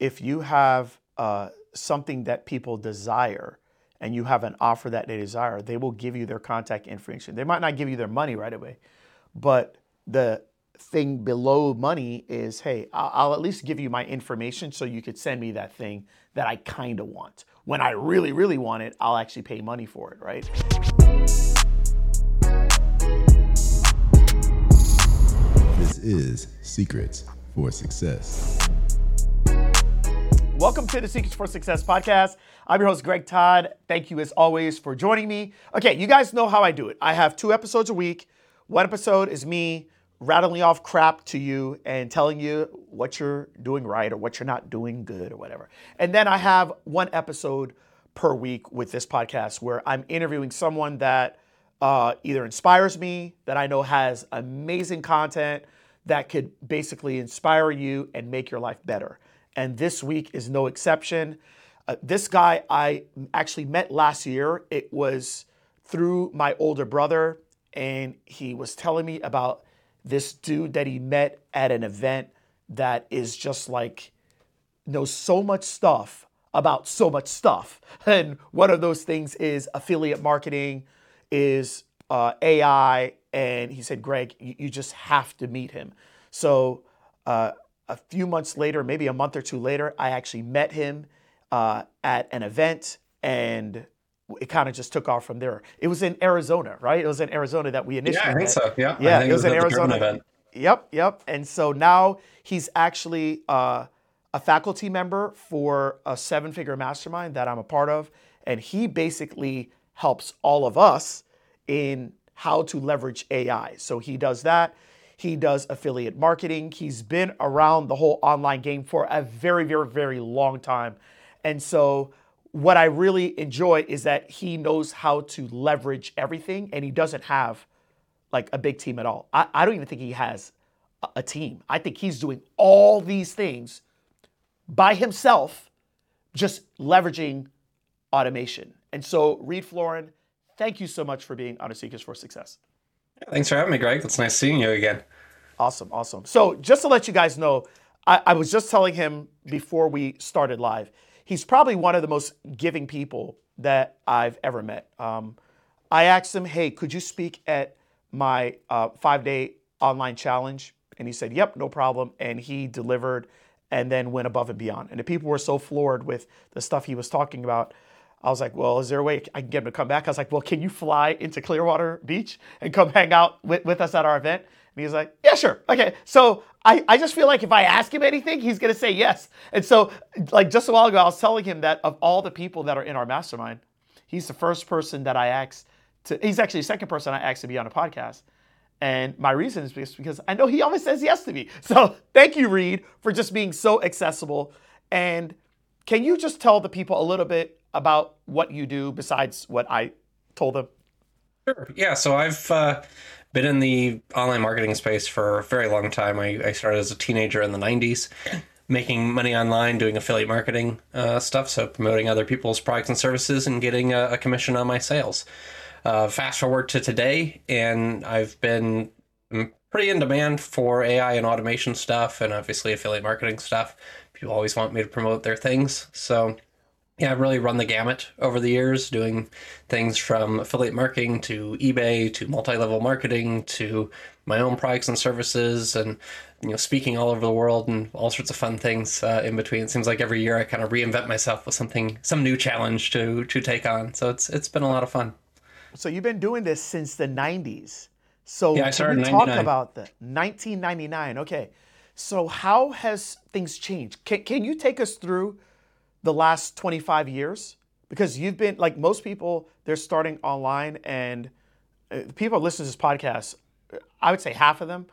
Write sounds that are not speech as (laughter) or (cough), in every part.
if you have uh, something that people desire and you have an offer that they desire, they will give you their contact information. They might not give you their money right away, but the thing below money is hey, I'll, I'll at least give you my information so you could send me that thing that I kind of want. When I really, really want it, I'll actually pay money for it, right? This is Secrets for Success. Welcome to the Secrets for Success podcast. I'm your host, Greg Todd. Thank you, as always, for joining me. Okay, you guys know how I do it. I have two episodes a week. One episode is me rattling off crap to you and telling you what you're doing right or what you're not doing good or whatever. And then I have one episode per week with this podcast where I'm interviewing someone that uh, either inspires me, that I know has amazing content that could basically inspire you and make your life better and this week is no exception. Uh, this guy I actually met last year. It was through my older brother, and he was telling me about this dude that he met at an event that is just like knows so much stuff about so much stuff. (laughs) And one of those things is affiliate marketing, is uh, AI. And he said, Greg, you, you, just have to meet him. So uh, a few months later, maybe a month or two later, I actually met him uh, at an event and it kind of just took off from there. It was in Arizona, right? It was in Arizona that we initially Yeah, I think met. so. Yeah. Yeah, it was, was in Arizona. event. Yep, yep. And so now he's actually uh, a faculty member for a seven figure mastermind that I'm a part of. And he basically helps all of us in how to leverage AI. So he does that. He does affiliate marketing. He's been around the whole online game for a very, very, very long time. And so, what I really enjoy is that he knows how to leverage everything and he doesn't have like a big team at all. I, I don't even think he has a, a team. I think he's doing all these things by himself, just leveraging automation. And so, Reed Floren, thank you so much for being on a Secrets for Success. Thanks for having me, Greg. It's nice seeing you again. Awesome, awesome. So just to let you guys know, I, I, was just telling him before we started live, he's probably one of the most giving people that I've ever met. Um, I asked him, hey, could you speak at my uh, five day online challenge? And he said, yep, no problem. And he delivered and then went above and beyond. And the people were so floored with the stuff he was talking about. I was like, well, is there a way I can get him to come back? I was like, well, can you fly into Clearwater Beach and come hang out with, with us at our event? And he's like, yeah, sure. Okay. So I, I just feel like if I ask him anything, he's going to say yes. And so, like, just a while ago, I was telling him that of all the people that are in our mastermind, he's the first person that I asked to, he's actually the second person I asked to be on a podcast. And my reason is because I know he always says yes to me. (laughs) So thank you, Reed, for just being so accessible. And can you just tell the people a little bit about what you do besides what I told them? Sure. Yeah. So I've uh, been in the online marketing space for a very long time. I, I started as a teenager in the 90s, making money online, doing affiliate marketing uh, stuff. So promoting other people's products and services and getting a, a commission on my sales. Uh, fast forward to today, and I've been mm, pretty in demand for AI and automation stuff, and obviously affiliate marketing stuff. People always want me to promote their things. So yeah, I've really run the gamut over the years, doing things from affiliate marketing to eBay to multi-level marketing to my own products and services, and you know, speaking all over the world and all sorts of fun things uh, in between. It seems like every year I kind of reinvent myself with something, some new challenge to to take on. So it's it's been a lot of fun. So you've been doing this since the '90s. So yeah, I started can we in talk about the 1999? Okay. So how has things changed? Can, can you take us through the last 25 years? Because you've been like most people, they're starting online, and uh, people listening to this podcast, I would say half of them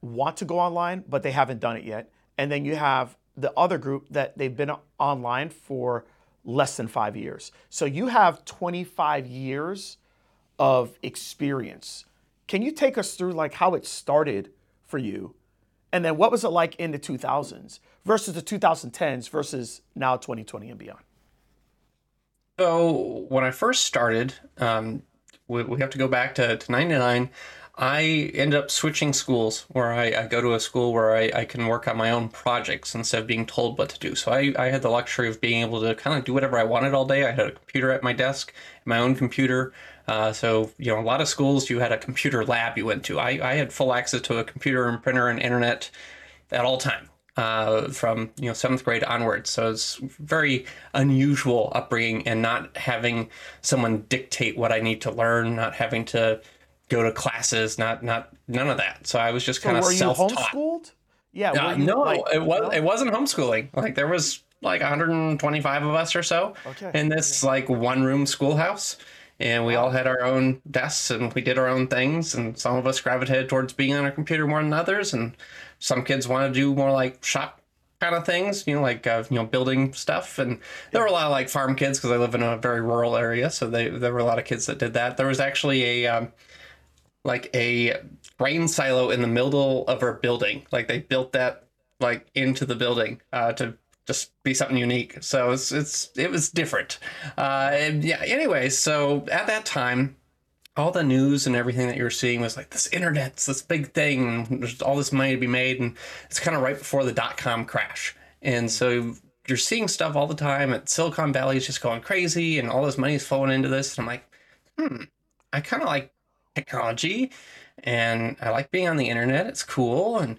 want to go online, but they haven't done it yet. And then you have the other group that they've been online for less than five years. So you have 25 years of experience. Can you take us through like how it started for you? And then what was it like in the 2000s versus the 2010s versus now 2020 and beyond? So when I first started, um, we, we have to go back to, to 99. I ended up switching schools where I, I go to a school where I, I can work on my own projects instead of being told what to do. So I, I had the luxury of being able to kind of do whatever I wanted all day. I had a computer at my desk, my own computer. Uh, so, you know, a lot of schools, you had a computer lab you went to. I, I had full access to a computer and printer and internet at all time uh, from you know seventh grade onwards. So it's very unusual upbringing and not having someone dictate what I need to learn, not having to go to classes, not not none of that. So I was just kind so of were you self-taught. homeschooled? Yeah. Uh, you, no, like- it was no? it wasn't homeschooling. Like there was like 125 of us or so Okay, in this like one room schoolhouse. And we all had our own desks and we did our own things. And some of us gravitated towards being on our computer more than others. And some kids want to do more like shop kind of things, you know, like, uh, you know, building stuff. And there were a lot of like farm kids because I live in a very rural area. So they, there were a lot of kids that did that. There was actually a, um, like a grain silo in the middle of our building. Like they built that like into the building uh, to just be something unique. So it's it's it was different. Uh, yeah. Anyway, so at that time, all the news and everything that you were seeing was like this internet's this big thing. And there's all this money to be made, and it's kind of right before the dot com crash. And so you're seeing stuff all the time. At Silicon Valley is just going crazy, and all this money is flowing into this. And I'm like, hmm, I kind of like technology and I like being on the internet. It's cool and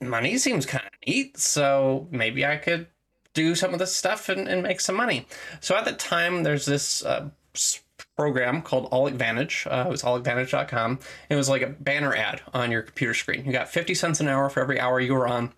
money seems kind of neat. So maybe I could do some of this stuff and, and make some money. So at the time, there's this uh, program called All Advantage. Uh, it was alladvantage.com. It was like a banner ad on your computer screen. You got 50 cents an hour for every hour you were on.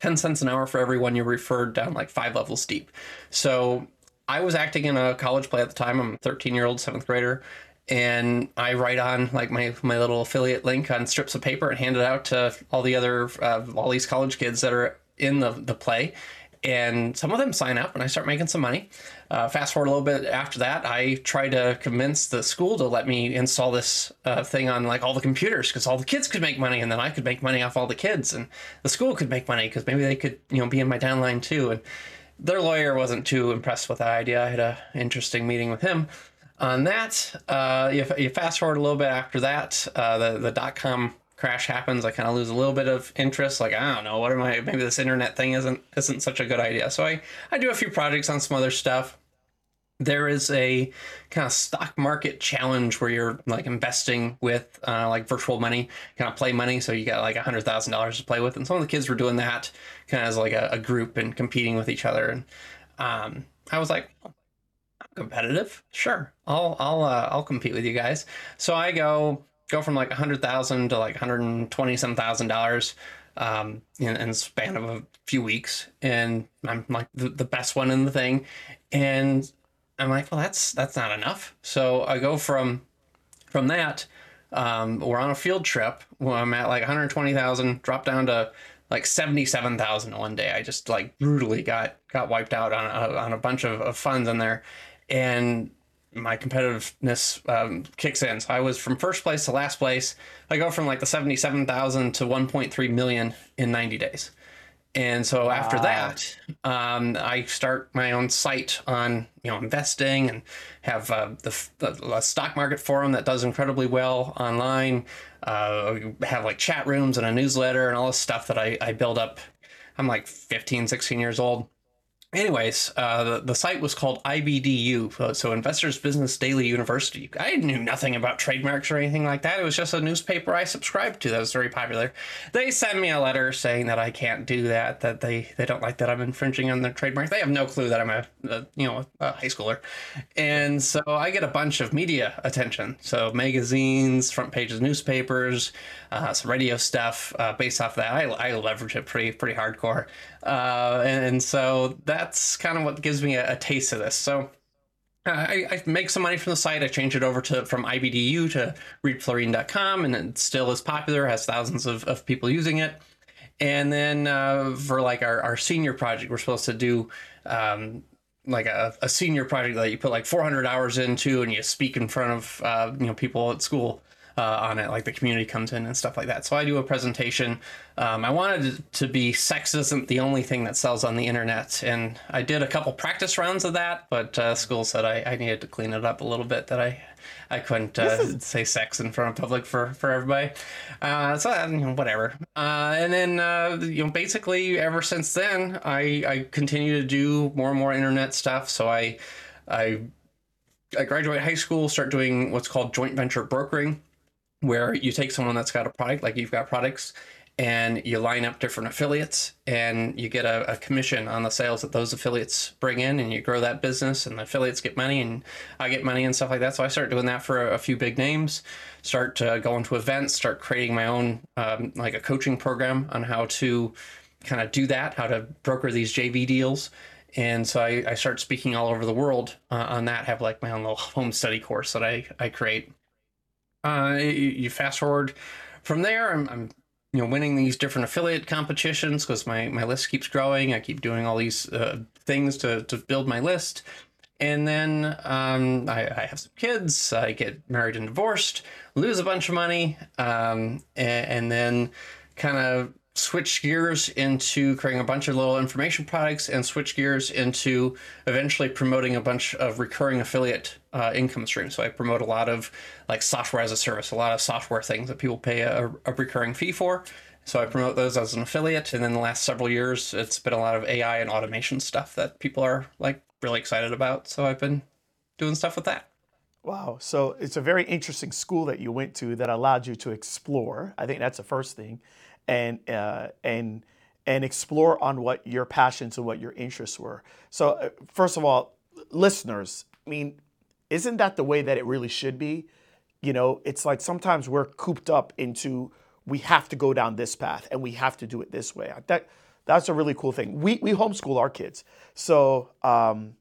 10 cents an hour for everyone you referred down like five levels deep. So I was acting in a college play at the time. I'm a 13 year old seventh grader. And I write on like my, my little affiliate link on strips of paper and hand it out to all the other, uh, all these college kids that are in the, the play. And some of them sign up and I start making some money. Uh, fast forward a little bit after that, I try to convince the school to let me install this uh, thing on like all the computers because all the kids could make money and then I could make money off all the kids and the school could make money because maybe they could you know be in my downline too. And their lawyer wasn't too impressed with that idea. I had a interesting meeting with him on that. Uh, you, you fast forward a little bit after that, uh, the the dot com crash happens. I kind of lose a little bit of interest. Like I don't know, what am I? Maybe this internet thing isn't isn't such a good idea. So I I do a few projects on some other stuff. There is a kind of stock market challenge where you're like investing with uh, like virtual money, kind of play money. So you got like a hundred thousand dollars to play with, and some of the kids were doing that kind of as like a, a group and competing with each other. And um, I was like, I'm competitive, sure, I'll I'll uh, I'll compete with you guys. So I go go from like a hundred thousand to like hundred and twenty some thousand dollars um, in, in the span of a few weeks, and I'm like the, the best one in the thing, and I'm like, well, that's that's not enough. So I go from from that. Um, we're on a field trip where I'm at like 120,000, drop down to like 77,000 one day. I just like brutally got got wiped out on a, on a bunch of, of funds in there, and my competitiveness um, kicks in. So I was from first place to last place. I go from like the 77,000 to 1.3 million in 90 days. And so after that, um, I start my own site on you know investing and have uh, the, the, the stock market forum that does incredibly well online. Uh, have like chat rooms and a newsletter and all this stuff that I, I build up. I'm like 15, 16 years old. Anyways, uh, the, the site was called IBDU, so Investors Business Daily University. I knew nothing about trademarks or anything like that. It was just a newspaper I subscribed to that was very popular. They send me a letter saying that I can't do that, that they, they don't like that I'm infringing on their trademark. They have no clue that I'm a, a you know a high schooler, and so I get a bunch of media attention. So magazines, front pages, newspapers, uh, some radio stuff uh, based off that. I, I leverage it pretty pretty hardcore, uh, and, and so that's kind of what gives me a, a taste of this. So. uh, I, I make some money from the site. I change it over to from IBDU to reedfloren.com, and it still is popular, has thousands of, of people using it. And then uh, for like our, our senior project, we're supposed to do um, like a, a senior project that you put like 400 hours into and you speak in front of uh, you know people at school uh, on it, like the community comes in and stuff like that. So I do a presentation. Um, I wanted to be sex isn't the only thing that sells on the internet, and I did a couple practice rounds of that, but uh, school said I, I needed to clean it up a little bit. That I I couldn't uh, is... say sex in front of public for for everybody. Uh, so you know, whatever. Uh, and then uh, you know, basically ever since then, I I continue to do more and more internet stuff. So I I I graduate high school, start doing what's called joint venture brokering, where you take someone that's got a product, like you've got products, and you line up different affiliates and you get a, a, commission on the sales that those affiliates bring in and you grow that business and the affiliates get money and i get money and stuff like that. So i start doing that for a, a few big names start going to events start creating my own um, like a coaching program on how to kind of do that how to broker these jv deals. And so I, I start speaking all over the world uh, on that have like my own little (laughs) home study course that i, I create uh, you, you fast forward from there. I'm, I'm you know winning these different affiliate competitions because my my list keeps growing. I keep doing all these uh, things to to build my list. And then um, I, I, have some kids. I get married and divorced lose a bunch of money um, and, and then kind of switch gears into creating a bunch of little information products and switch gears into eventually promoting a bunch of recurring affiliate uh, income streams. So I promote a lot of like software as a service, a lot of software things that people pay a, a recurring fee for. So I promote those as an affiliate. And then the last several years, it's been a lot of AI and automation stuff that people are like really excited about. So I've been doing stuff with that. Wow. So it's a very interesting school that you went to that allowed you to explore. I think that's the first thing and uh, and and explore on what your passions and what your interests were. So uh, first of all, listeners, I mean, isn't that the way that it really should be? You know, it's like sometimes we're cooped up into we have to go down this path and we have to do it this way. That that's a really cool thing. We we homeschool our kids, so um,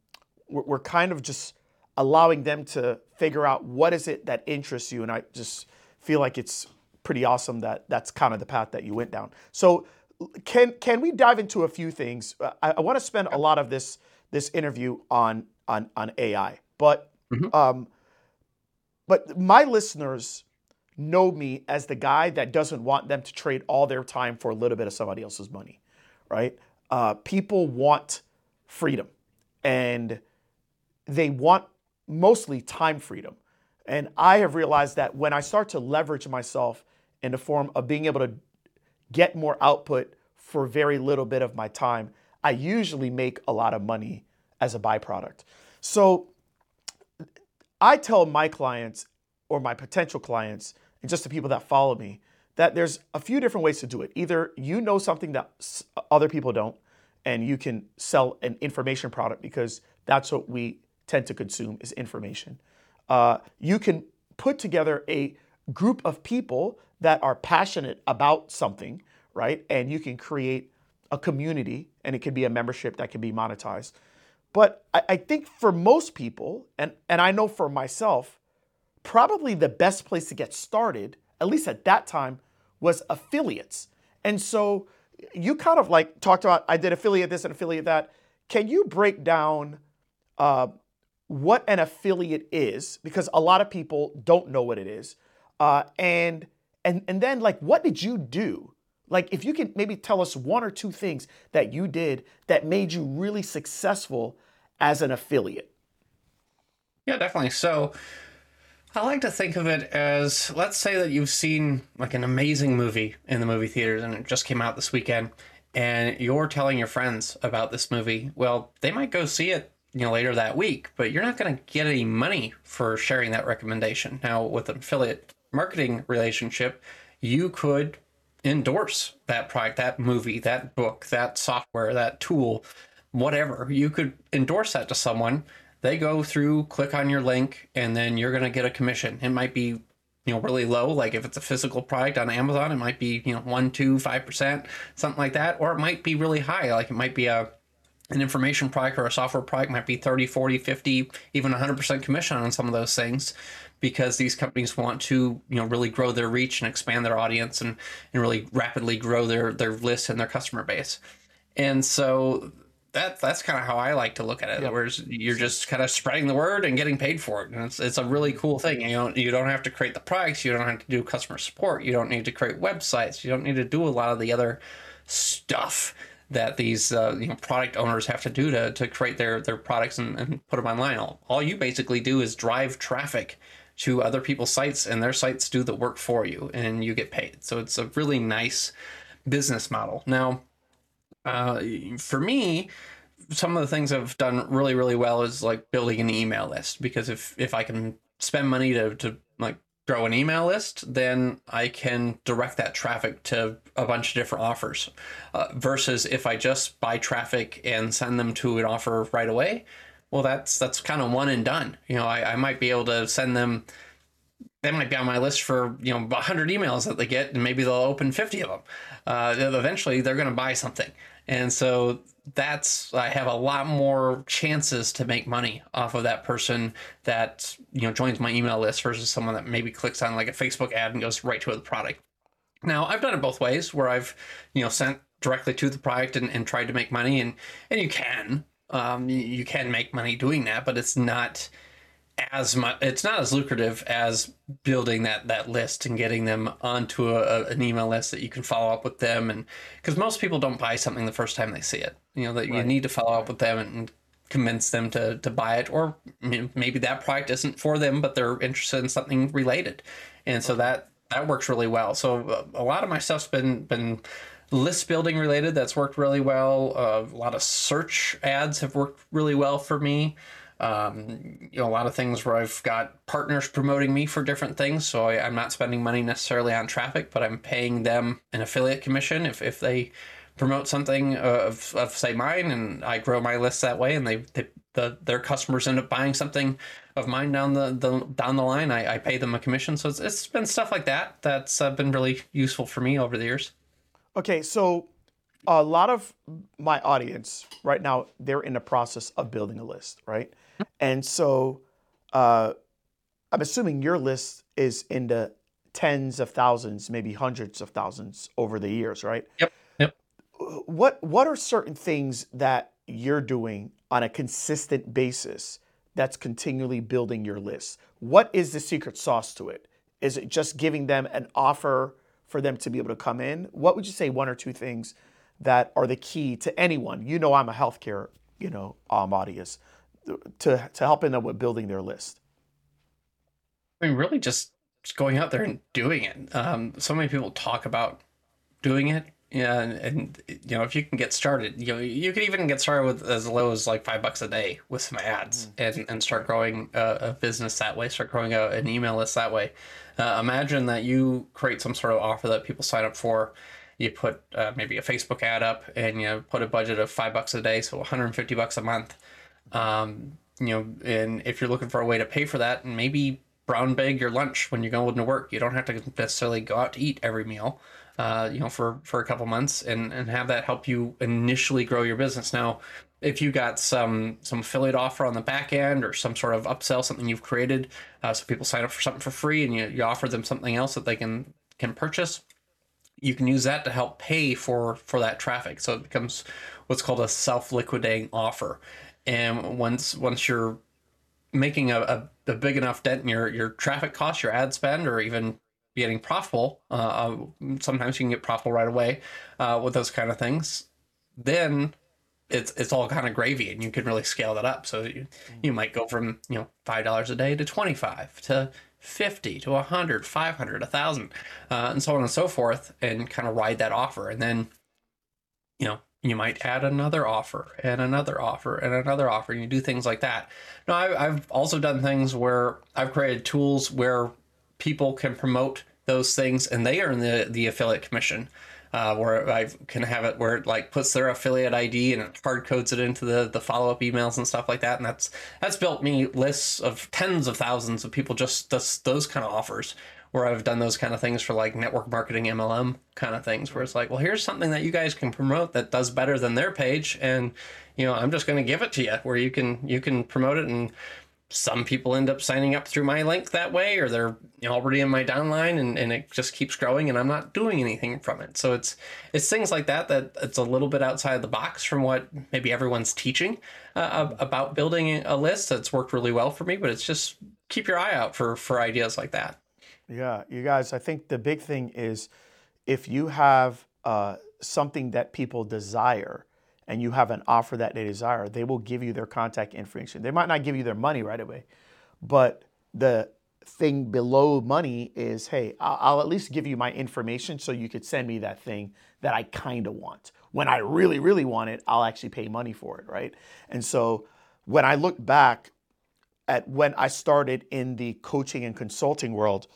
we're, we're kind of just allowing them to figure out what is it that interests you, and I just feel like it's pretty awesome that that's kind of the path that you went down. So can can we dive into a few things? I, I want to spend a lot of this this interview on on on AI, but mm-hmm. um, but my listeners know me as the guy that doesn't want them to trade all their time for a little bit of somebody else's money, right? Uh, people want freedom, and they want mostly time freedom. And I have realized that when I start to leverage myself in the form of being able to get more output for very little bit of my time, I usually make a lot of money as a byproduct. So I tell my clients or my potential clients and just the people that follow me that there's a few different ways to do it. Either you know something that other people don't and you can sell an information product because that's what we tend to consume is information. Uh, you can put together a group of people that are passionate about something, right? And you can create a community and it can be a membership that can be monetized. But I, I think for most people, and, and I know for myself, probably the best place to get started, at least at that time, was affiliates. And so you kind of like talked about, I did affiliate this and affiliate that. Can you break down uh, what an affiliate is? Because a lot of people don't know what it is. Uh, and and and then like what did you do? Like if you can maybe tell us one or two things that you did that made you really successful as an affiliate. Yeah, definitely. So I like to think of it as let's say that you've seen like an amazing movie in the movie theaters and it just came out this weekend and you're telling your friends about this movie. Well, they might go see it you know later that week but you're not going to get any money for sharing that recommendation now with an affiliate marketing relationship, you could endorse that product, that movie, that book, that software, that tool, whatever. You could endorse that to someone. They go through, click on your link, and then you're going to get a commission. It might be you know really low like if it's a physical product on amazon it might be you know 1 2 5% something like that or it might be really high like it might be a an information product or a software product might be 30 40 50 even 100% commission on some of those things because these companies want to you know really grow their reach and expand their audience and, and really rapidly grow their their list and their customer base and so that that's kind of how I like to look at it. Yep. Whereas you're just kind of spreading the word and getting paid for it, and it's it's a really cool thing. You don't you don't have to create the products, you don't have to do customer support, you don't need to create websites, you don't need to do a lot of the other stuff that these uh, you know product owners have to do to, to create their their products and, and put them online. All, all you basically do is drive traffic to other people's sites, and their sites do the work for you, and you get paid. So it's a really nice business model. Now, uh, for me, some of the things I've done really, really well is like building an email list because if if I can spend money to to like grow an email list, then I can direct that traffic to a bunch of different offers. Uh, versus if I just buy traffic and send them to an offer right away, well, that's that's kind of one and done. You know, I, I might be able to send them. They might be on my list for you know 100 emails that they get, and maybe they'll open 50 of them. Uh, eventually, they're going to buy something, and so that's I have a lot more chances to make money off of that person that you know joins my email list versus someone that maybe clicks on like a Facebook ad and goes right to the product. Now I've done it both ways where I've you know sent directly to the product and, and tried to make money and and you can um, you, you can make money doing that, but it's not as much it's not as lucrative as building that that list and getting them onto a, an email list that you can follow up with them and because most people don't buy something the first time they see it. You know that you need to follow up with them and convince them to to buy it or maybe that product isn't for them but they're interested in something related. And so that that works really well. So uh, a lot of my stuff's been been list building related that's worked really well uh, a lot of search ads have worked really well for me um, you know, a lot of things where I've got partners promoting me for different things. So I, I'm not spending money necessarily on traffic, but I'm paying them an affiliate commission if, if they promote something of, of say mine and I grow my list that way and they, they the, their customers end up buying something of mine down the, the down the line. I, I pay them a commission. So it's, it's been stuff like that that's uh, been really useful for me over the years. Okay, so a lot of my audience right now, they're in the process of building a list, right? And so uh, I'm assuming your list is in the tens of thousands, maybe hundreds of thousands over the years, right? Yep. Yep. What What are certain things that you're doing on a consistent basis that's continually building your list? What is the secret sauce to it? Is it just giving them an offer for them to be able to come in? What would you say one or two things that are the key to anyone? You know, I'm a healthcare, you know, um, audience to to helping them with building their list? I mean, really, just, going out there and doing it. Um, so many people talk about doing it, and, and you know, if you can get started, you know, you can even get started with as low as like five bucks a day with some ads, mm. and and start growing a, a, business that way. Start growing a, an email list that way. Uh, imagine that you create some sort of offer that people sign up for you put uh, maybe a Facebook ad up and you put a budget of five bucks a day, so 150 bucks a month. Um, you know, and if you're looking for a way to pay for that, and maybe brown bag your lunch when you're going to work. You don't have to necessarily go out to eat every meal. Uh, you know, for for a couple months, and and have that help you initially grow your business. Now, if you got some some affiliate offer on the back end or some sort of upsell, something you've created, uh, so people sign up for something for free, and you, you offer them something else that they can can purchase, you can use that to help pay for for that traffic. So it becomes what's called a self liquidating offer and once once you're making a, a, a, big enough dent in your your traffic costs, your ad spend, or even getting profitable, uh, uh, sometimes you can get profitable right away uh, with those kind of things. Then it's it's all kind of gravy, and you can really scale that up. So you you might go from you know five dollars a day to twenty five to 50 to 100 500 1000 uh, and so on and so forth and kind of ride that offer. And then you know you might add another offer and another offer and another offer and you do things like that. Now I, have also done things where i've created tools where people can promote those things and they earn the, the affiliate commission uh, where i can have it where it like puts their affiliate id and it hard codes it into the, the follow-up emails and stuff like that and that's that's built me lists of tens of thousands of people just those, those kind of offers where I've done those kind of things for like network marketing MLM kind of things where it's like, well, here's something that you guys can promote that does better than their page and you know, I'm just going to give it to you where you can you can promote it and some people end up signing up through my link that way or they're already in my downline and, and it just keeps growing and i'm not doing anything from it. So it's it's things like that that it's a little bit outside the box from what maybe everyone's teaching uh, about building a list that's worked really well for me but it's just keep your eye out for for ideas like that. Yeah you guys i think the big thing is if you have uh, something that people desire and you have an offer that they desire, they will give you their contact information. They might not give you their money right away, but the thing below money is hey, I'll, at least give you my information so you could send me that thing that I kind of want. When I really, really want it, I'll actually pay money for it, right? And so when I look back at when I started in the coaching and consulting world,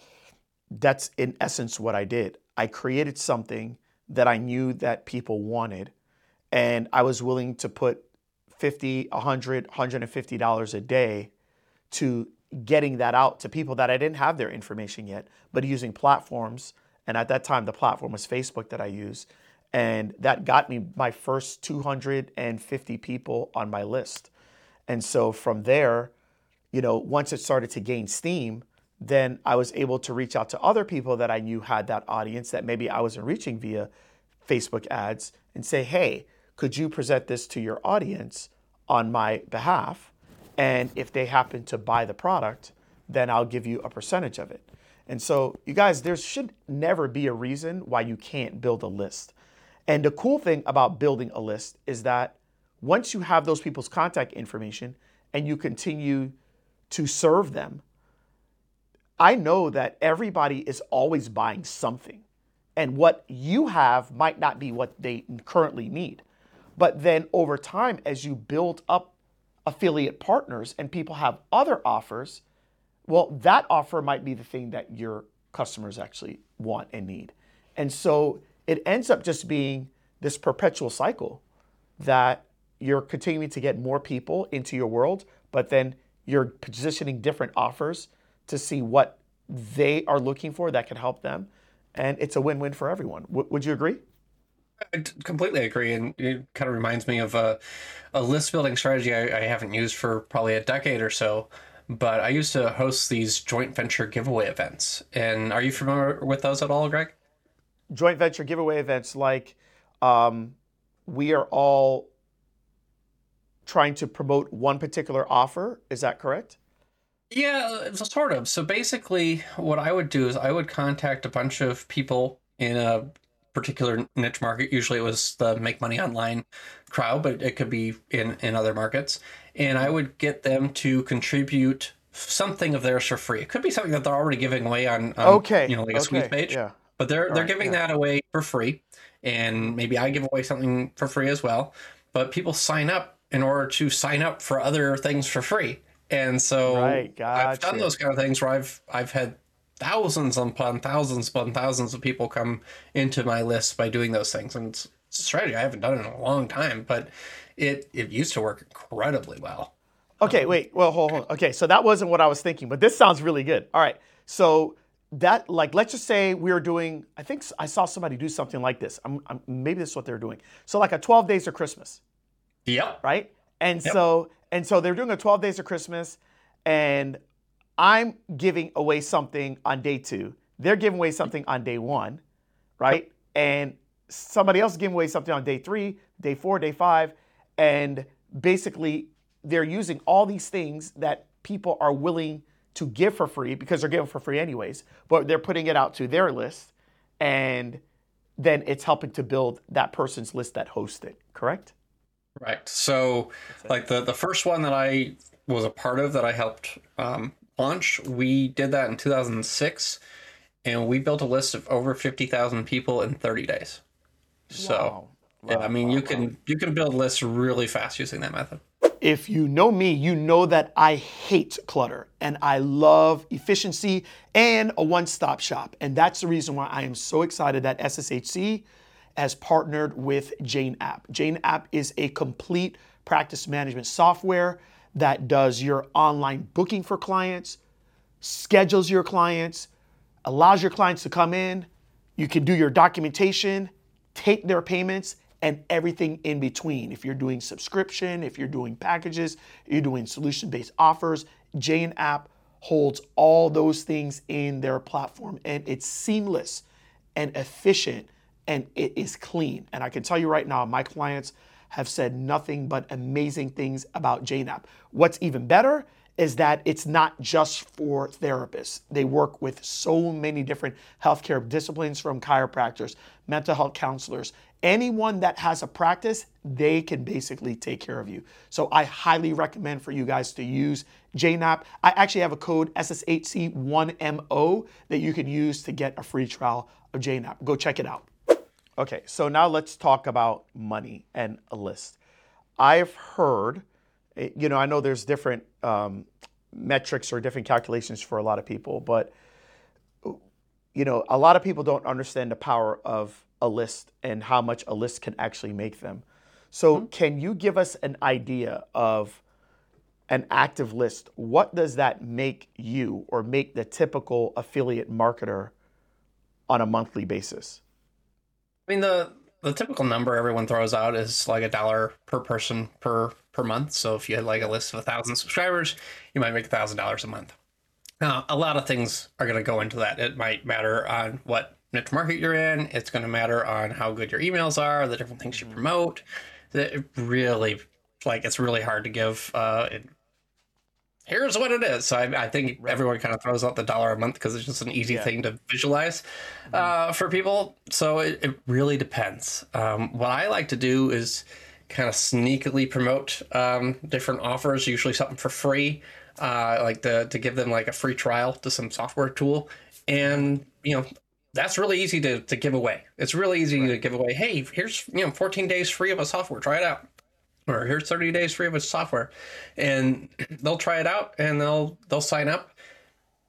that's in essence what I did. I created something that I knew that people wanted and I was willing to put 50, 100, 150 dollars a day to getting that out to people that I didn't have their information yet, but using platforms. And at that time, the platform was Facebook that I used. And that got me my first 250 people on my list. And so from there, you know, once it started to gain steam, then I was able to reach out to other people that I knew had that audience that maybe I wasn't reaching via Facebook ads and say, hey, could you present this to your audience on my behalf? And if they happen to buy the product, then I'll give you a percentage of it. And so, you guys, there should never be a reason why you can't build a list. And the cool thing about building a list is that once you have those people's contact information and you continue to serve them, I know that everybody is always buying something. And what you have might not be what they currently need. But then over time, as you build up affiliate partners and people have other offers, well, that offer might be the thing that your customers actually want and need. And so it ends up just being this perpetual cycle that you're continuing to get more people into your world, but then you're positioning different offers to see what they are looking for that can help them. And it's a win win for everyone. W- would you agree? I completely agree, and it kind of reminds me of a, a list building strategy I, I haven't used for probably a decade or so. But I used to host these joint venture giveaway events, and are you familiar with those at all, Greg? Joint venture giveaway events, like um, we are all trying to promote one particular offer. Is that correct? Yeah, sort of. So basically, what I would do is I would contact a bunch of people in a particular niche market. Usually it was the make money online crowd, but it could be in, in other markets. And I would get them to contribute something of theirs for free. It could be something that they're already giving away on, on okay. you know, like a okay. squeeze page. Yeah. But they're All they're right, giving yeah. that away for free. And maybe I give away something for free as well. But people sign up in order to sign up for other things for free. And so Right, I've done those kind of things where I've I've had thousands upon thousands upon thousands of people come into my list by doing those things. And it's, it's a strategy I haven't done in a long time, but it it used to work incredibly well. Okay, wait. Well, hold on. Okay, so that wasn't what I was thinking, but this sounds really good. All right. So that, like, let's just say we were doing. I think I saw somebody do something like this. I'm, I'm, maybe this is what they're doing. So like a 12 days of Christmas, Yep. right? And Yep. so and so they're doing a 12 days of Christmas, and I'm giving away something on day two. They're giving away something on day one, right? And somebody else is giving away something on day three, day four, day five, and basically they're using all these things that people are willing to give for free because they're giving for free anyways, but they're putting it out to their list, and then it's helping to build that person's list that hosts it. Correct? Right. So, like the the first one that I was a part of that I helped um, launch, we did that in 2006, and we built a list of over 50,000 people in 30 days. So, Wow. I mean, you can you can build lists really fast using that method. If you know me, you know that I hate clutter and I love efficiency and a one stop shop. And that's the reason why I am so excited that SSHC has partnered with Jane App. Jane App is a complete practice management software that does your online booking for clients, schedules your clients, allows your clients to come in. You can do your documentation, take their payments, and everything in between. If you're doing subscription, if you're doing packages, you're doing solution based offers, Jane app holds all those things in their platform and it's seamless and efficient and it is clean. And I can tell you right now, my clients have said nothing but amazing things about Jane app. What's even better is that it's not just for therapists. They work with so many different healthcare disciplines from chiropractors, mental health counselors, anyone that has a practice, they can basically take care of you. So I highly recommend for you guys to use Jane App. I actually have a code SSHC1MO that you can use to get a free trial of Jane App. Go check it out. Okay, so now let's talk about money and a list. I've heard, eh, you know, I know there's different um, metrics or different calculations for a lot of people, but you know, a lot of people don't understand the power of a list and how much a list can actually make them. So, mm-hmm. can you give us an idea of an active list? What does that make you or make the typical affiliate marketer on a monthly basis? I mean, the the typical number everyone throws out is like a dollar per person per per month. So if you had like a list of a thousand subscribers, you might make a thousand dollars a month. Now, a lot of things are going to go into that. It might matter on what niche market you're in. It's going to matter on how good your emails are, the different things you mm-hmm. promote. It really, like, it's really hard to give. Uh, here's what it is. So I, I think right. everyone kind of throws out the dollar a month because it's just an easy yeah. thing to visualize mm-hmm. uh, for people. So it, it really depends. Um, what I like to do is kind of sneakily promote um, different offers, usually something for free. Uh, like to, to give them like a free trial to some software tool and you know that's really easy to, to give away. It's really easy right. to give away. Hey, here's you know 14 days free of a software. Try it out. Or here's 30 days free of a software, and (clears throat) they'll try it out and they'll they'll sign up.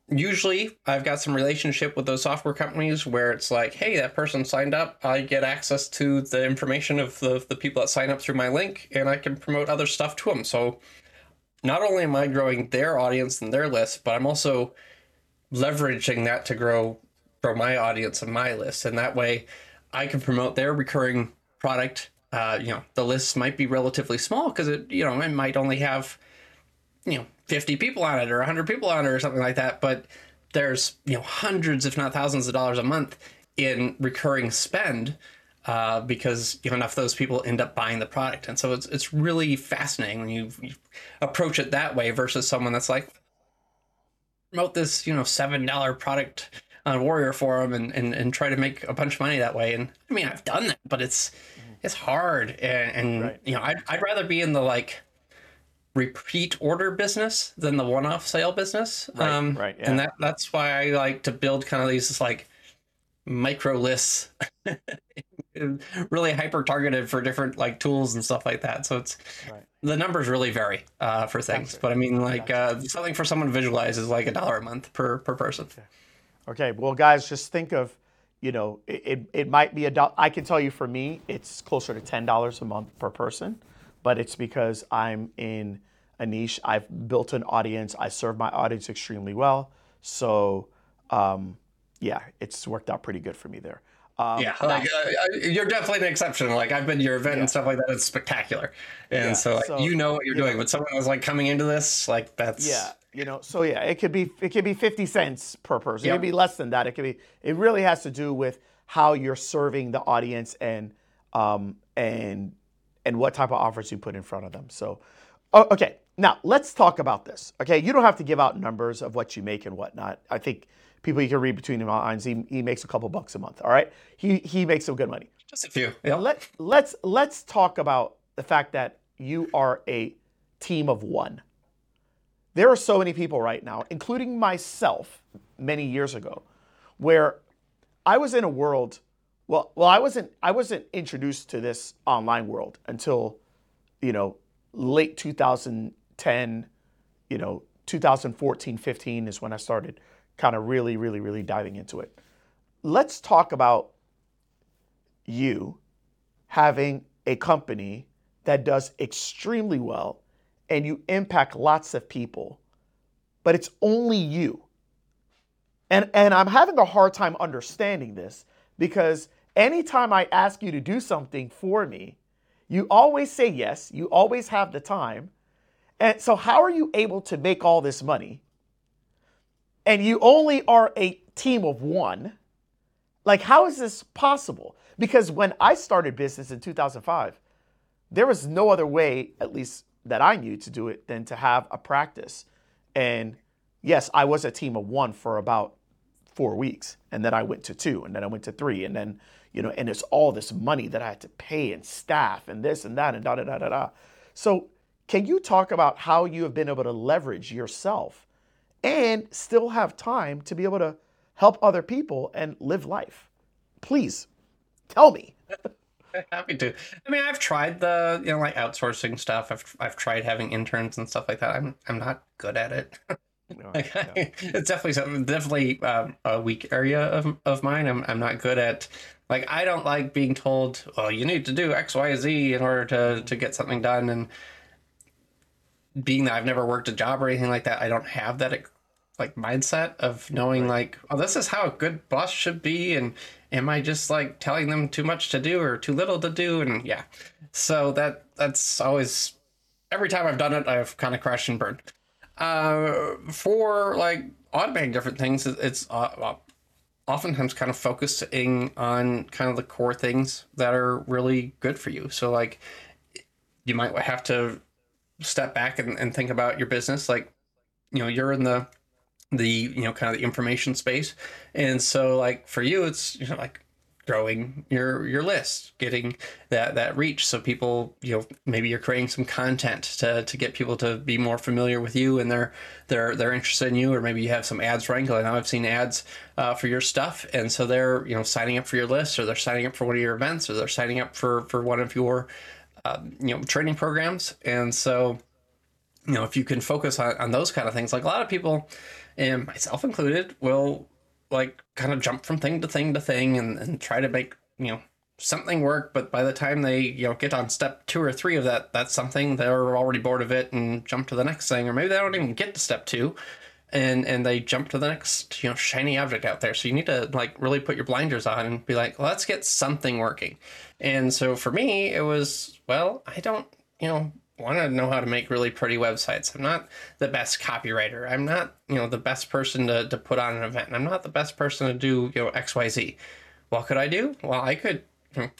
Usually, I've got some relationship with those software companies where it's like, hey, that person signed up. I get access to the information of the the people that sign up through my link, and I can promote other stuff to them. So, not only am I growing their audience and their list, but I'm also leveraging that to grow grow my audience and my list, and that way I can promote their recurring product. Uh, you know, the list might be relatively small because it, you know, it might only have, you know, 50 people on it or 100 people on it or something like that. But there's, you know, hundreds, if not thousands of dollars a month in recurring spend uh, because you know enough of those people end up buying the product, and so it's it's really fascinating when you, you approach it that way versus someone that's like promote this you know seven dollar product on Warrior Forum and, and, and try to make a bunch of money that way. And I mean, I've done that, but it's it's hard. And, and right. you know, I'd, I'd rather be in the like repeat order business than the one off sale business. Right, um, right. Yeah. And that that's why I like to build kind of these like micro lists (laughs) really hyper targeted for different like tools and stuff like that so it's right. the numbers really vary uh, for things but i mean like uh, something for someone to visualize is like a dollar a month per per person okay. Okay, well, guys, just think of, you know, it, it, it might be a dollar. I can tell you for me, it's closer to $10 a month per person, but it's because I'm in a niche. I've built an audience. I serve my audience extremely well. So, um, yeah, it's worked out pretty good for me there. Um, yeah, like, uh, you're definitely an exception. Like I've been to your event yeah. and stuff like that. It's spectacular, and yeah. so, like, so, you know what you're doing. But someone was like coming into this, like that's yeah, you know. So yeah, it could be it could be fifty cents per person. Yep. It could be less than that. It could be. It really has to do with how you're serving the audience and um and and what type of offers you put in front of them. So, okay, now let's talk about this. Okay, you don't have to give out numbers of what you make and whatnot. I think people you can read between the lines. He, he makes a couple bucks a month. All right, he he makes some good money. Just a few. Yeah. Let let's let's talk about the fact that you are a team of one. There are so many people right now, including myself, many years ago, where I was in a world. Well, well, I wasn't. I wasn't introduced to this online world until, you know, late 2010. You know, 2014, 15 is when I started kind of really, really, really diving into it. Let's talk about you having a company that does extremely well and you impact lots of people, but it's only you. And, and I'm having a hard time understanding this because anytime I ask you to do something for me, you always say yes, you always have the time. And so, how are you able to make all this money? And you only are a team of one. Like, how is this possible? Because when I started business in 2005, there was no other way, at least that I knew, to do it than to have a practice. And yes, I was a team of one for about four weeks. And then I went to two, and then I went to three, and then, you know, and it's all this money that I had to pay and staff and this and that and da da da da da. So, can you talk about how you have been able to leverage yourself and still have time to be able to help other people and live life? Please tell me. (laughs) (laughs) Happy to. I mean, I've tried the you know like outsourcing stuff. I've I've tried having interns and stuff like that. I'm I'm not good at it. (laughs) like, (laughs) it's definitely something definitely um, a weak area of of mine. I'm I'm not good at like I don't like being told, "Oh, you need to do X, Y, Z in order to to get something done." And being that I've never worked a job or anything like that, I don't have that like mindset of knowing like, "Oh, this is how a good boss should be," and am I just like telling them too much to do or too little to do? And yeah, so that that's always every time I've done it, I've kind of crashed and burned. Uh, for like automating different things, it's uh, oftentimes kind of focusing on kind of the core things that are really good for you. So like you might have to step back and, and think about your business. Like, you know, you're in the the you know kind of the information space. And so like for you it's you know like growing your your list getting that that reach. So people you know maybe you're creating some content to to get people to be more familiar with you and they're they're they're interested in you or maybe you have some ads running. I know I've seen ads uh, for your stuff. And so they're you know signing up for your list or they're signing up for one of your events or they're signing up for for one of your um, you know training programs. And so you know if you can focus on, on those kind of things like a lot of people and myself included, will like kind of jump from thing to thing to thing and, and try to make, you know, something work. But by the time they, you know, get on step two or three of that, that's something they're already bored of it and jump to the next thing. Or maybe they don't even get to step two and and they jump to the next you know shiny object out there so you need to like really put your blinders on and be like let's get something working and so for me it was well i don't you know want to know how to make really pretty websites. I'm not the best copywriter. I'm not, you know, the best person to, to put on an event. I'm not the best person to do, you know, XYZ. What could I do? Well, I could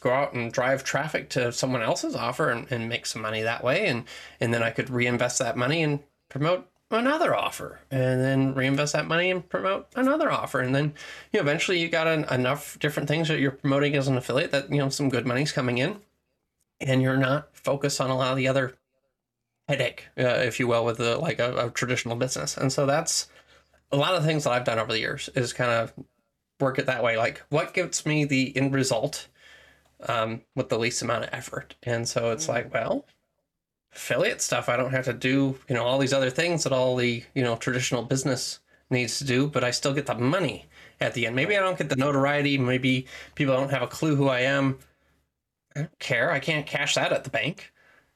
go out and drive traffic to someone else's offer and, and make some money that way. And, and then I could reinvest that money and promote another offer and then reinvest that money and promote another offer. And then, you know, eventually you got an, enough different things that you're promoting as an affiliate that, you know, some good money's coming in and you're not focused on a lot of the other headache, uh, if you will, with the, like a, a, traditional business. And so that's a lot of things that I've done over the years is kind of work it that way. Like what gives me the end result um, with the least amount of effort. And so it's like, mm. well, affiliate stuff, I don't have to do, you know, all these other things that all the, you know, traditional business needs to do, but I still get the money at the end. Maybe I don't get the notoriety. Maybe people don't have a clue who I am. I don't care. I can't cash that at the bank.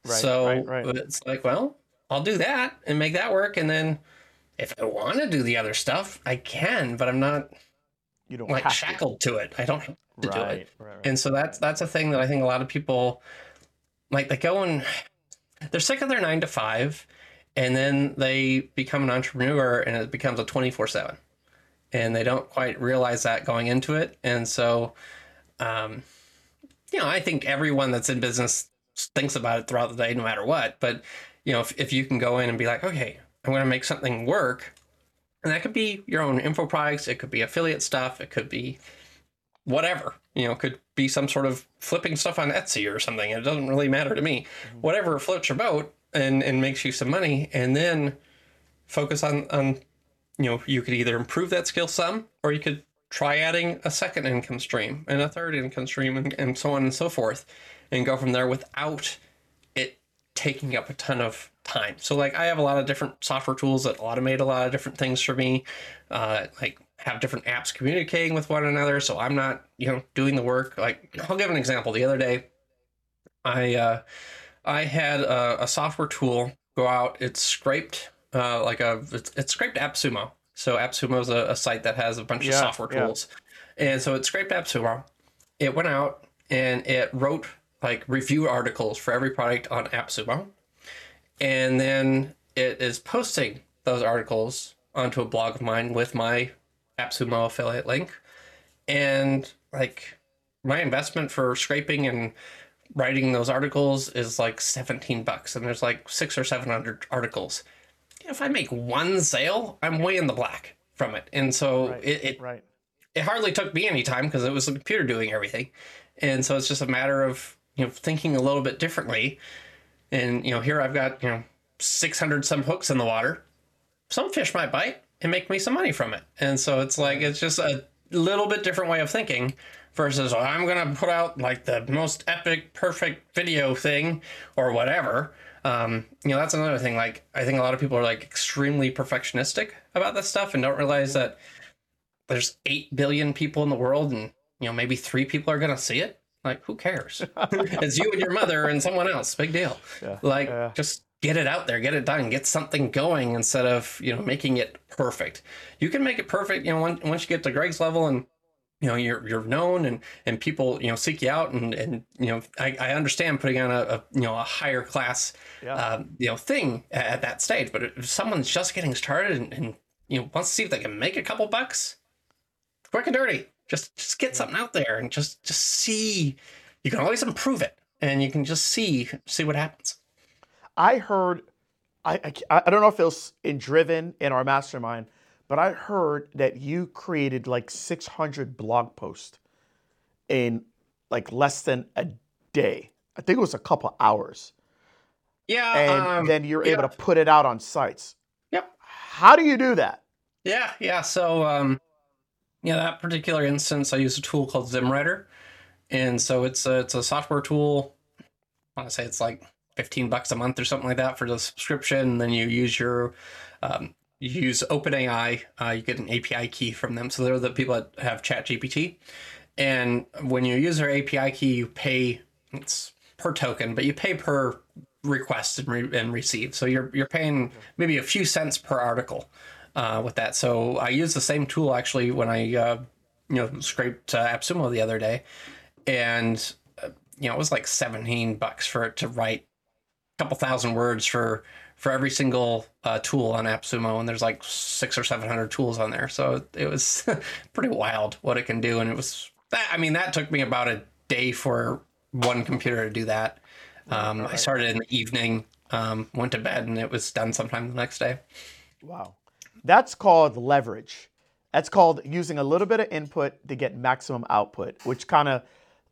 Right, so right, right. it's like, well, I'll do that and make that work. And then if I want to do the other stuff, I can, but I'm not you don't like shackled to. to. it. I don't have to do it. And so that's that's a thing that I think a lot of people like they go and they're sick of their nine to five and then they become an entrepreneur and it becomes a 24 7 and they don't quite realize that going into it and so um, you know i think everyone that's in business thinks about it throughout the day, no matter what. But you know, if, if you can go in and be like, okay, I'm going to make something work, and that could be your own info products, it could be affiliate stuff, it could be whatever. You know, could be some sort of flipping stuff on Etsy or something. It doesn't really matter to me. Mm-hmm. Whatever floats your boat and and makes you some money, and then focus on on you know you could either improve that skill some or you could try adding a second income stream and a third income stream and, and so on and so forth and go from there without it taking up a ton of time. So like I have a lot of different software tools that automate a lot of different things for me. Uh, like have different apps communicating with one another. So I'm not, you know, doing the work. Like I'll give an example. The other day, I uh, I had a, a software tool go out. It's scraped uh, like a it's, it's scraped AppSumo. So AppSumo is a, a, site that has a bunch yeah, of software tools, yeah. and so it scraped AppSumo it went out and it wrote like review articles for every product on AppSumo. And then it is posting those articles onto a blog of mine with my AppSumo affiliate link. And like my investment for scraping and writing those articles is like 17 bucks and there's like six or 700 articles. If I make one sale, I'm way in the black from it. And so Right, it, it right. it hardly took me any time because it was the computer doing everything. And so it's just a matter of, you know, thinking a little bit differently. And, you know, here I've got, you know, 600 some hooks in the water. Some fish might bite and make me some money from it. And so it's like, it's just a little bit different way of thinking versus "Oh, I'm going to put out like the most epic, perfect video thing or whatever. Um, you know, that's another thing. Like, I think a lot of people are like extremely perfectionistic about this stuff and don't realize that there's 8 billion people in the world and you know maybe three people are going to see it. Like who cares? (laughs) It's you and your mother and someone else. Big deal. Yeah, like yeah. just get it out there. Get it done. Get something going instead of you know making it perfect. You can make it perfect you know once you get to greg's level and you know you're you're known and and people you know seek you out and and you know i, I understand putting on a, a you know a higher class Yeah. um, you know thing at, at that stage but if someone's just getting started and, and you know wants to see if they can make a couple bucks quick and dirty. Just just get something out there and just just see. You can always improve it and you can just see see what happens. I heard, I, I, I don't know if it was in Driven in our mastermind, but I heard that you created like 600 blog posts in like less than a day. I think it was a couple hours. yeah And um, then you're yeah. able to put it out on sites. Yep. How do you do that? Yeah, yeah. So, um, yeah, that particular instance, I use a tool called ZimmWriter, and so it's a it's a software tool. I want to say it's like fifteen bucks a month or something like that for the subscription. And then you use your um, you use OpenAI. Uh, you get an API key from them. So they're the people that have ChatGPT. And when you use their API key, you pay it's per token, but you pay per request and, re- and receive. So you're you're paying maybe a few cents per article uh, with that. So I used the same tool actually when I uh, you know scraped uh, AppSumo the other day, and uh, you know it was like 17 bucks for it to write a couple thousand words for for every single uh, tool on AppSumo, and there's like six or seven hundred tools on there. So it was (laughs) pretty wild what it can do, and it was that. I mean, that took me about a day for one computer to do that. Um, I started in the evening, um, went to bed, and it was done sometime the next day. Wow. That's called leverage. That's called using a little bit of input to get maximum output, which kind of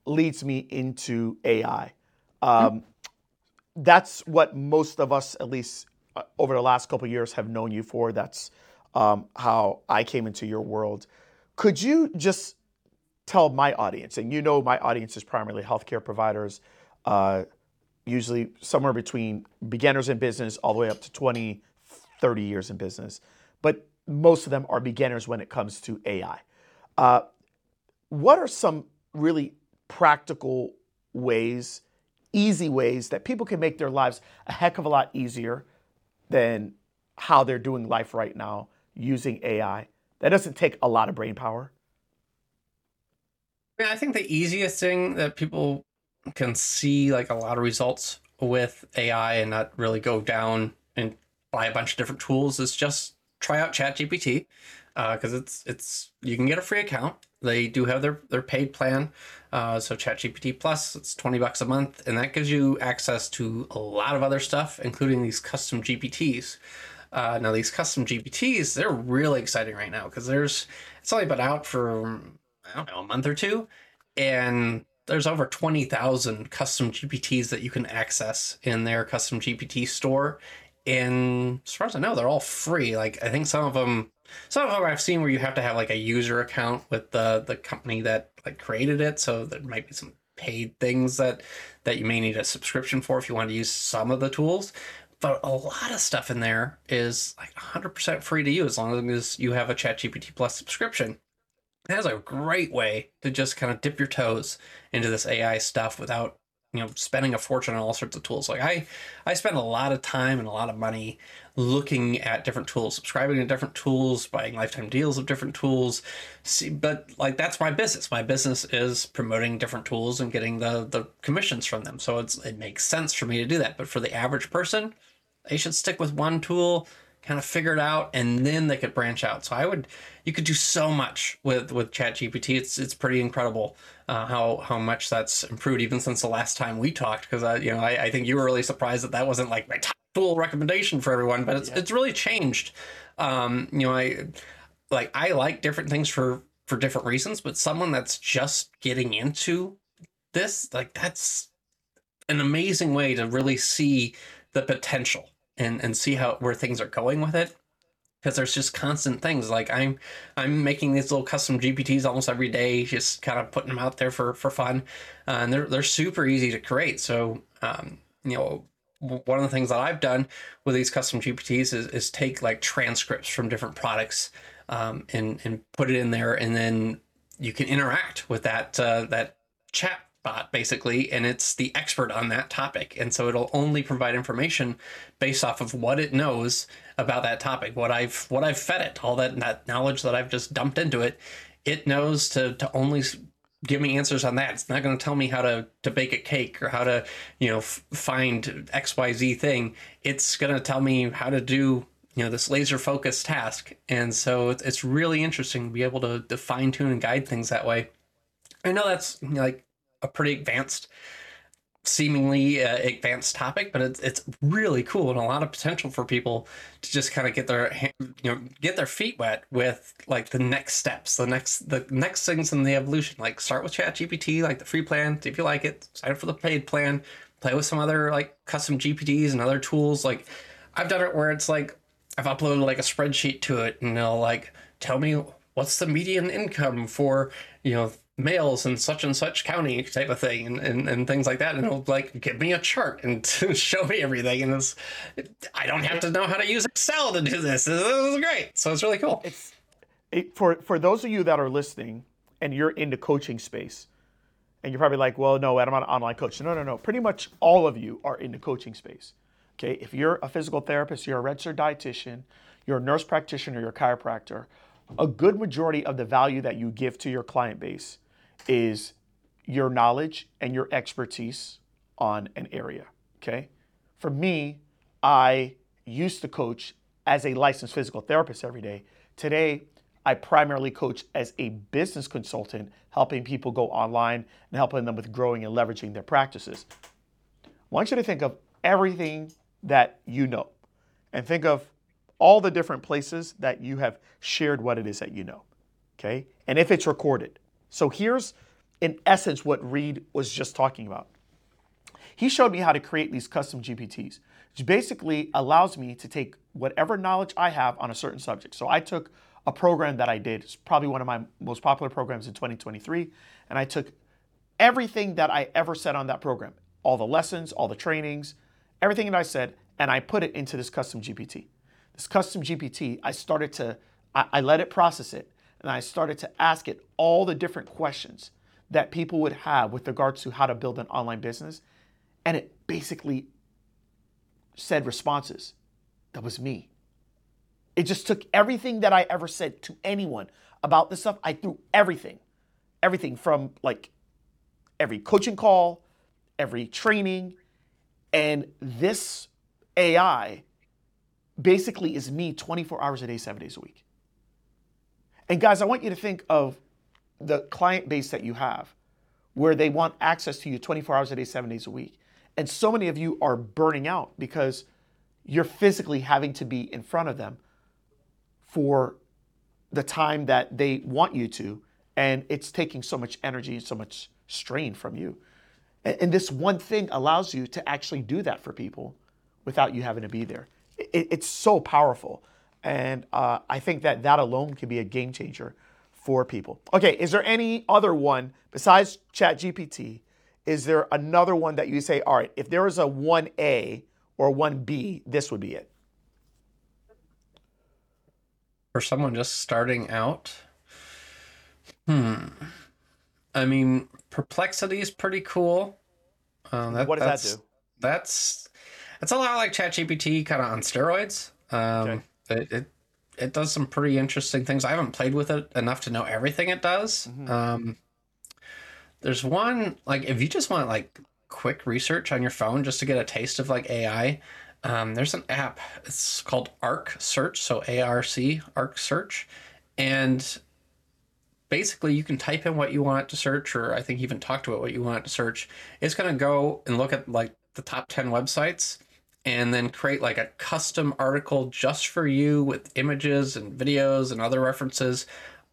leads me into AI. Um, That's what most of us, at least uh, over the last couple years, have known you for. That's um, how I came into your world. Could you just tell my audience, and you know my audience is primarily healthcare providers, uh, usually somewhere between beginners in business all the way up to 20, 30 years in business. But most of them are beginners when it comes to AI. Uh, what are some really practical ways, easy ways that people can make their lives a heck of a lot easier than how they're doing life right now using AI? That doesn't take a lot of brain power. Yeah, I think the easiest thing that people can see like a lot of results with AI and not really go down and buy a bunch of different tools is just try out ChatGPT uh, because it's it's you can get a free account. They do have their their paid plan, uh, so ChatGPT Plus it's twenty bucks a month, and that gives you access to a lot of other stuff, including these custom GPTs. Uh, now these custom GPTs they're really exciting right now because there's it's only been out for I don't know a month or two, and there's over 20,000 custom GPTs that you can access in their custom GPT store. And as far as I know, they're all free. Like I think some of them, some of them I've seen where you have to have like a user account with the the company that like created it. So there might be some paid things that that you may need a subscription for if you want to use some of the tools. But a lot of stuff in there is like 100% free to you as long as you have a ChatGPT Plus subscription. That is a great way to just kind of dip your toes into this AI stuff without you know spending a fortune on all sorts of tools. Like I I spend a lot of time and a lot of money looking at different tools, subscribing to different tools, buying lifetime deals of different tools. See, but like that's my business. My business is promoting different tools and getting the the commissions from them. So it's it makes sense for me to do that. But for the average person, they should stick with one tool kind of figure it out and then they could branch out. So i would you could do so much with with chat gpt it's it's pretty incredible uh, how how much that's improved even since the last time we talked because i you know I, I think you were really surprised that that wasn't like my top tool recommendation for everyone but it's, yeah. it's really changed. Um you know i like i like different things for for different reasons but someone that's just getting into this like that's an amazing way to really see the potential and and see how where things are going with it. Because there's just constant things like i'm i'm making these little custom gpts almost every day just kind of putting them out there for for fun. Uh, and they're they're super easy to create. So um, you know one of the things that i've done with these custom gpts is, is take like transcripts from different products um, and and put it in there and then you can interact with that uh, that chat bot basically and it's the expert on that topic. And so it'll only provide information based off of what it knows about that topic what i've what i've fed it all that, that knowledge that i've just dumped into it. It knows to to only give me answers on that. It's not going to tell me how to to bake a cake or how to you know f- find xyz thing. It's going to tell me how to do you know this laser focused task. And so it's, really interesting to be able to, to fine tune and guide things that way. I know that's like a pretty advanced seemingly uh, advanced topic, but it's it's really cool and a lot of potential for people to just kind of get their you know get their feet wet with like the next steps, the next the next things in the evolution. Like start with ChatGPT, like the free plan, if you like it. Sign up for the paid plan. Play with some other like custom GPTs and other tools. Like I've done it where it's like I've uploaded like a spreadsheet to it, and it'll like tell me what's the median income for you know males in such and such county type of thing and, and, and things like that and it'll like give me a chart and (laughs) show me everything and it's i don't have to know how to use excel to do this. This is great. So it's really cool. It's it, for for those of you that are listening and you're in the coaching space and you're probably like well no i'm not an online coach. No no no. Pretty much all of you are in the coaching space. Okay? If you're a physical therapist you're a registered dietitian you're a nurse practitioner you're a chiropractor a good majority of the value that you give to your client base is your knowledge and your expertise on an area. Okay. For me, I used to coach as a licensed physical therapist every day. Today, I primarily coach as a business consultant, helping people go online and helping them with growing and leveraging their practices. I want you to think of everything that you know and think of all the different places that you have shared what it is that you know. Okay. And if it's recorded, so here's, in essence, what Reed was just talking about. He showed me how to create these custom GPTs, which basically allows me to take whatever knowledge I have on a certain subject. So I took a program that I did, it's probably one of my most popular programs in 2023, and I took everything that I ever said on that program, all the lessons, all the trainings, everything that I said, and I put it into this custom GPT. This custom GPT, I started to, I, I let it process it, and I started to ask it all the different questions that people would have with regards to how to build an online business. And it basically said responses. That was me. It just took everything that I ever said to anyone about this stuff. I threw everything, everything from like every coaching call, every training. And this AI basically is me 24 hours a day, seven days a week. And guys, I want you to think of the client base that you have where they want access to you 24 hours a day, seven days a week. And so many of you are burning out because you're physically having to be in front of them for the time that they want you to. And it's taking so much energy and so much strain from you. And, this one thing allows you to actually do that for people without you having to be there. it's so powerful. And uh, I think that that alone can be a game changer for people. Okay, is there any other one besides ChatGPT? Is there another one that you say, all right, if there is a 1A or 1B, this would be it? For someone just starting out, hmm. I mean, Perplexity is pretty cool. Um, that, What does that that's, do? That's it's a lot like ChatGPT, kind of on steroids. Um, Okay. It, it it does some pretty interesting things. I haven't played with it enough to know everything it does. Mm-hmm. Um, there's one like if you just want like quick research on your phone just to get a taste of like AI. Um, there's an app. It's called Arc Search, so A R C Arc Search, and basically you can type in what you want to search or i think even talk to it what you want to search it's going to go and look at like the top 10 websites and then create like a custom article just for you with images and videos and other references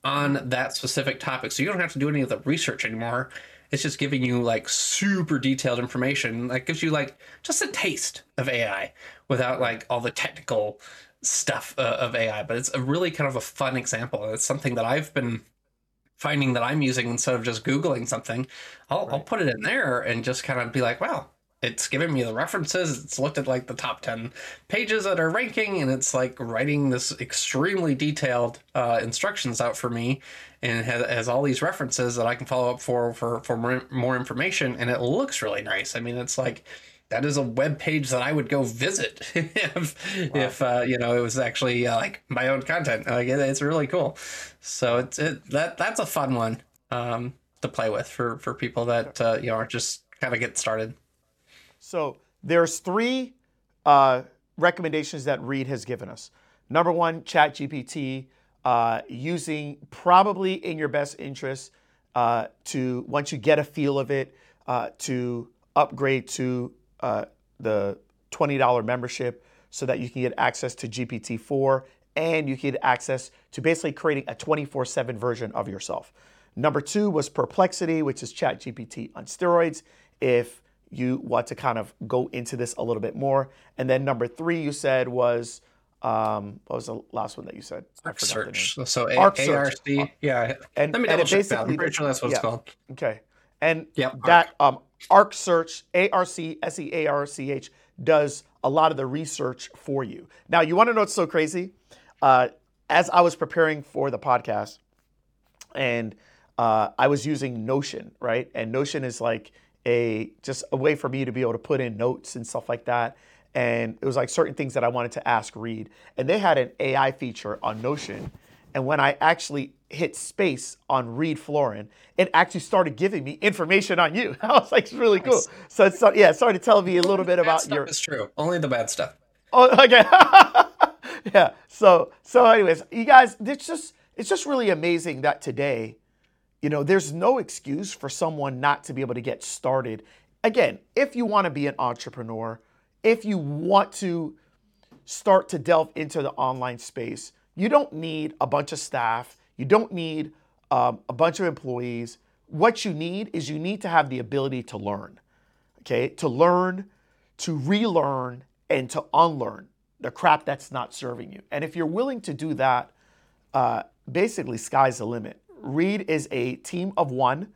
on that specific topic. So you don't have to do any of the research anymore. It's just giving you like super detailed information. That gives you like just a taste of ai without like all the technical stuff uh, of ai but it's a really kind of a fun example. It's something that i've been finding that I'm using instead of just Googling something, I'll, I'll put it in there and just kind of be like, wow, it's giving me the references. It's looked at like the top 10 pages that are ranking and it's like writing this extremely detailed uh, instructions out for me and has, has all these references that I can follow up for, for, for more, more information. And it looks really nice. I mean, it's like, that is a web page that I would go visit (laughs) if, if uh, you know it was actually uh, like my own content. Like it, it's really cool. So it's it that that's a fun one um, to play with for for people that uh, you know are just kind of getting started. So there's three uh, recommendations that Reed has given us. Number one, ChatGPT, uh, using probably in your best interest uh, to once you get a feel of it uh, to upgrade to uh, the twenty dollar membership so that you can get access to GPT four and you can get access to basically creating a 24 7 version of yourself. Number two was Perplexity, which is ChatGPT on steroids. If you want to kind of go into this a little bit more. And then number three, you said was, um, what was the last one that you said? I Arc search. So A- Arc search. ARC. Yeah. And- Let me double check that. I'm pretty sure that's what yeah. it's called. Okay. And Yep, that um, ARC search, A R C S E A R C H, does a lot of the research for you. Now, you want to know what's so crazy? Uh, as I was preparing for the podcast, and uh, I was using Notion, right? And Notion is like a just a way for me to be able to put in notes and stuff like that. And it was like certain things that I wanted to ask Reed. And they had an AI feature on Notion. And when I actually hit space on Reed Floren, it actually started giving me information on you. (laughs) I was like, it's really cool. So it's yeah, it started telling me a little bit about your is true. Only the bad stuff. Oh, okay. (laughs) yeah. So, so, anyways, you guys, it's just, it's just really amazing that today, you know, there's no excuse for someone not to be able to get started. Again, if you want to be an entrepreneur, if you want to start to delve into the online space, you don't need a bunch of staff. You don't need um, a bunch of employees. What you need is you need to have the ability to learn okay, to learn, to relearn, and to unlearn the crap that's not serving you. And if you're willing to do that, uh, basically, sky's the limit. Reed is a team of one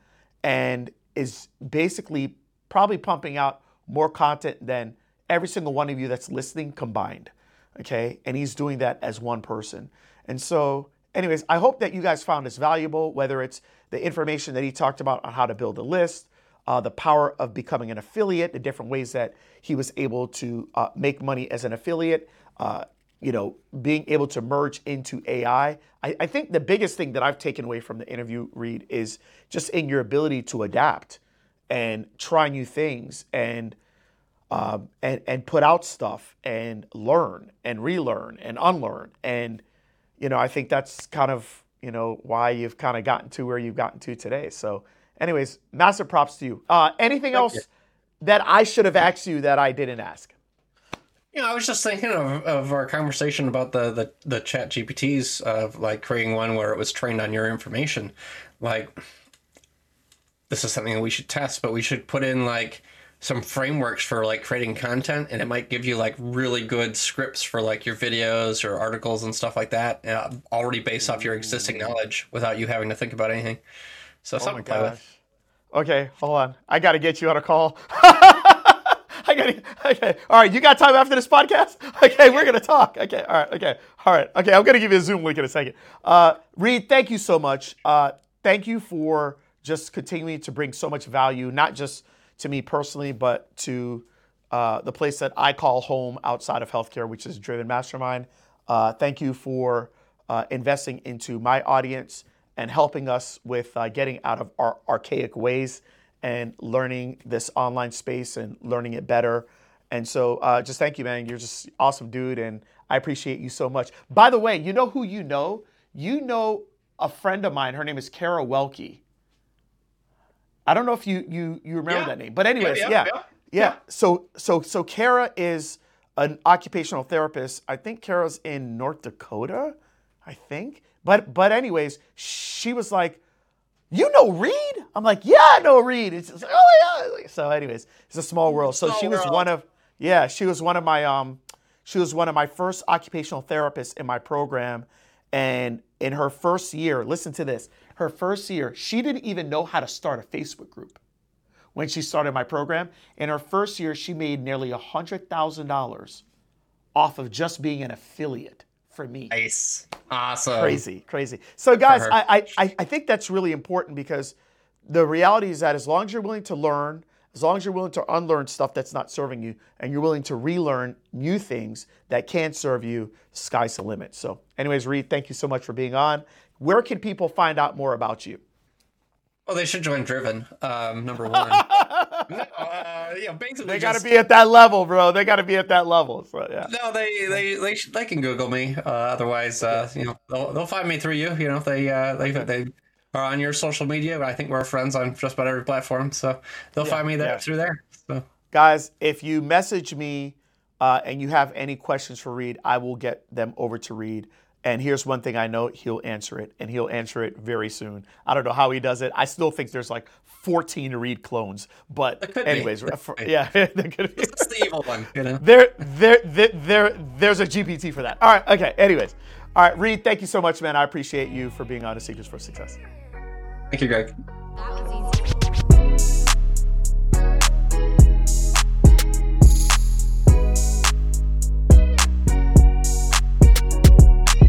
and is basically probably pumping out more content than every single one of you that's listening combined. Okay. And he's doing that as one person. And so, anyways, I hope that you guys found this valuable, whether it's the information that he talked about on how to build a list, uh, the power of becoming an affiliate, the different ways that he was able to uh, make money as an affiliate, uh, you know, being able to merge into AI. I, I think the biggest thing that I've taken away from the interview, Reed, is just in your ability to adapt and try new things and um, and and put out stuff and learn and relearn and unlearn and you know I think that's kind of you know why you've kind of gotten to where you've gotten to today. So, anyways, massive props to you. Uh, anything else you. that I should have asked you that I didn't ask? You know, I was just thinking of, of our conversation about the, the, the chat GPTs of like creating one where it was trained on your information. Like, this is something that we should test, but we should put in like some frameworks for like creating content and it might give you like really good scripts for like your videos or articles and stuff like that uh, already based off your existing knowledge without you having to think about anything. So Oh something with. gosh. Okay, hold on. I got to get you on a call. (laughs) (laughs) I got. (laughs) Okay. All right. You got time after this podcast? (laughs) Okay, we're gonna talk. Okay. All right. Okay. All right. Okay. I'm gonna give you a Zoom link in a second. Uh, Reed, thank you so much. Uh, thank you for just continuing to bring so much value, not just to me personally, but to uh, the place that I call home outside of healthcare, which is Driven Mastermind. Uh, thank you for uh, investing into my audience and helping us with uh, getting out of our archaic ways and learning this online space and learning it better. And so, uh, just thank you, man. You're just awesome, dude, and I appreciate you so much. By the way, you know who you know? You know a friend of mine. Her name is Kara Welke. I don't know if you you you remember Yeah. that name, but anyways, yeah, yeah, yeah, yeah. So so so Kara is an occupational therapist. I think Kara's in North Dakota. I think, but but anyways, she was like, "You know Reed?" I'm like, "Yeah, I know Reed." It's just like, "Oh yeah." So anyways, it's a small world. So Small she was world. one of yeah, she was one of my um, she was one of my first occupational therapists in my program, and in her first year, listen to this. Her first year, she didn't even know how to start a Facebook group when she started my program. In her first year, she made nearly $100,000 off of just being an affiliate for me. Nice. Awesome. Crazy, crazy. So, guys. I, I, I- I think that's really important because the reality is that as long as you're willing to learn, as long as you're willing to unlearn stuff that's not serving you, and you're willing to relearn new things that can serve you, sky's the limit. So, anyways, Reed, thank you so much for being on. Where can people find out more about you? Well, they should join Driven. Um, number one. (laughs) uh, know, basically They got to be at that level, bro. They got to be at that level. So, yeah. No, they they they, should, they can Google me. Uh, otherwise, uh, you know, they'll, they'll find me through you. You know, they uh, they they are on your social media. I think we're friends on just about every platform, so they'll find me there yeah. through there. So Guys, if you message me uh, and you have any questions for Reed, I will get them over to Reed. And here's one thing I know he'll answer it, and he'll answer it very soon. I don't know how he does it. I still think there's like 14 Reed clones. But, There be. anyways, for- could be. yeah, (laughs) there could be. it's the evil one, you know. There, there, there, there, there's a GPT for that. All right, okay. Anyways, all right, Reed, thank you so much, man. I appreciate you for being on the Secrets for Success. Thank you, Greg.